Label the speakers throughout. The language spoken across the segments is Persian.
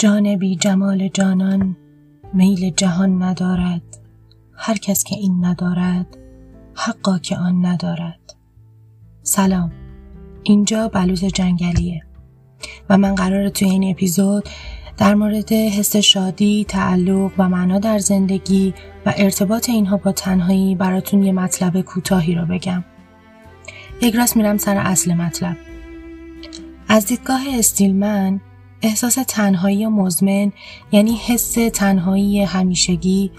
Speaker 1: جانبی جمال جانان میل جهان ندارد هر کس که این ندارد حقا که آن ندارد سلام اینجا بلوط جنگلیه و من قرار توی این اپیزود در مورد حس شادی، تعلق و معنا در زندگی و ارتباط اینها با تنهایی براتون یه مطلب کوتاهی رو بگم. یک راست میرم سر اصل مطلب. از دیدگاه استیلمن احساس تنهایی مزمن یعنی حس تنهایی همیشگی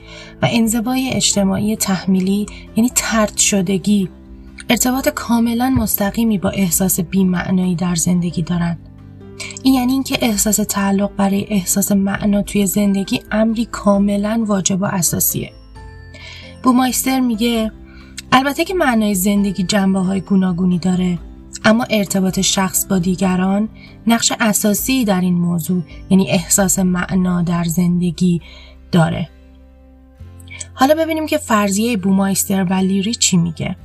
Speaker 1: و انزوای اجتماعی تحمیلی یعنی ترد شدگی ارتباط کاملا مستقیمی با احساس بیمعنایی در زندگی دارند. این یعنی اینکه احساس تعلق برای احساس معنا توی زندگی امری کاملا واجب و اساسیه. بومایستر میگه البته که معنای زندگی جنبه های گوناگونی داره اما ارتباط شخص با دیگران نقش اساسی در این موضوع یعنی احساس معنا در زندگی داره حالا ببینیم که فرضیه بومایستر و لیری چی میگه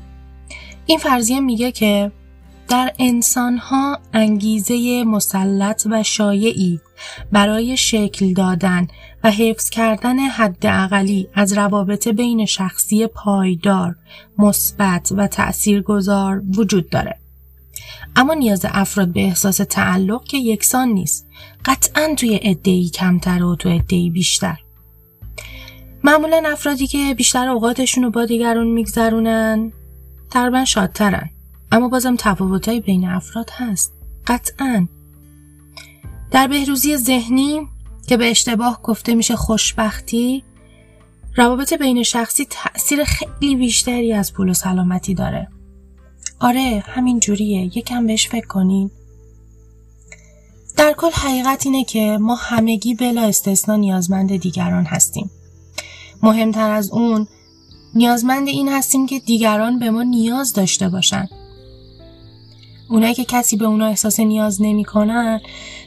Speaker 1: این فرضیه میگه که در انسانها انگیزه مسلط و شایعی برای شکل دادن و حفظ کردن حد اقلی از روابط بین شخصی پایدار، مثبت و تأثیرگذار وجود داره. اما نیاز افراد به احساس تعلق که یکسان نیست. قطعا توی عدهای کمتر و تو عدهای بیشتر. معمولا افرادی که بیشتر اوقاتشون رو با دیگران میگذرونن تقریبا شادترن. اما بازم تفاوتهایی بین افراد هست. قطعا. در بهروزی ذهنی که به اشتباه گفته میشه خوشبختی روابط بین شخصی تأثیر خیلی بیشتری از پول و سلامتی داره. آره همین جوریه. یکم بهش فکر کنین. در کل حقیقت اینه که ما همگی بلا استثنا نیازمند دیگران هستیم. مهمتر از اون نیازمند این هستیم که دیگران به ما نیاز داشته باشن. اونایی که کسی به اونا احساس نیاز نمی‌کنن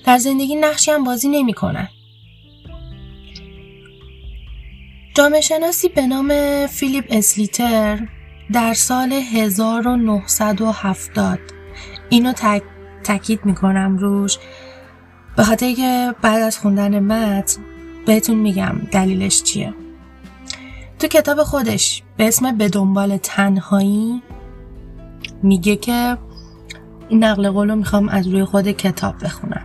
Speaker 1: در زندگی نقشی هم بازی نمی‌کنن. جامعه شناسی به نام فیلیپ اسلیتر در سال 1970 اینو تک... تاکید می‌کنم روش. به خاطر که بعد از خوندن متن بهتون میگم دلیلش چیه. تو کتاب خودش به اسم به دنبال تنهایی میگه که این نقل قولو می‌خوام از روی خود کتاب بخونم.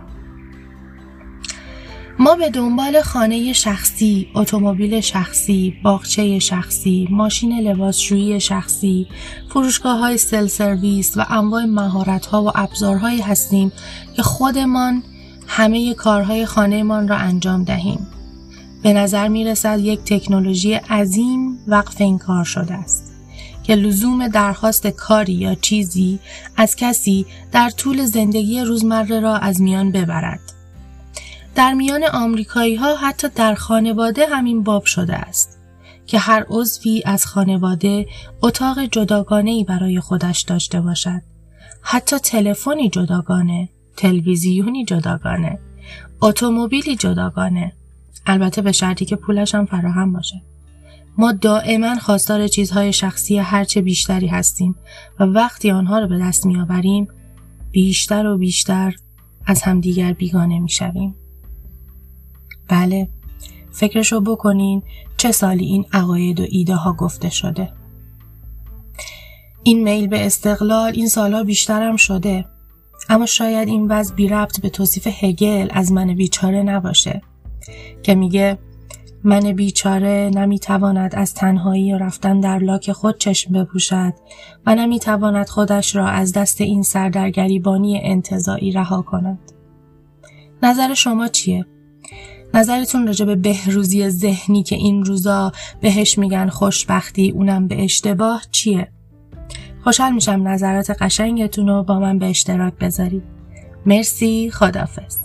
Speaker 1: ما به دنبال خانه شخصی، اتومبیل شخصی، باغچه شخصی، ماشین لباسشویی شخصی، فروشگاه های سل سرویس و انواع مهارت ها و ابزارهایی هستیم که خودمان همه کارهای خانهمان را انجام دهیم. به نظر می رسد یک تکنولوژی عظیم وقف این کار شده است. که لزوم درخواست کاری یا چیزی از کسی در طول زندگی روزمره را از میان ببرد. در میان آمریکایی ها حتی در خانواده همین باب شده است که هر عضوی از خانواده اتاق جداگانه ای برای خودش داشته باشد. حتی تلفنی جداگانه، تلویزیونی جداگانه، اتومبیلی جداگانه. البته به شرطی که پولش هم فراهم باشه. ما دائما خواستار چیزهای شخصی هرچه بیشتری هستیم و وقتی آنها را به دست میآوریم بیشتر و بیشتر از همدیگر بیگانه می‌شویم. بله فکرشو بکنین چه سالی این عقاید و ایده ها گفته شده این میل به استقلال این سالها بیشترم شده اما شاید این وضع بی ربط به توصیف هگل از من بیچاره نباشه که میگه من بیچاره نمی‌تواند از تنهایی و رفتن در لاک خود چشم بپوشد و نمی‌تواند خودش را از دست این سردرگریبانی انتظایی رها کند. نظر شما چیه؟ نظرتون راجع به بهروزی ذهنی که این روزا بهش میگن خوشبختی اونم به اشتباه چیه؟ خوشحال میشم نظرات قشنگتون رو با من به اشتراک بذارید. مرسی خدافز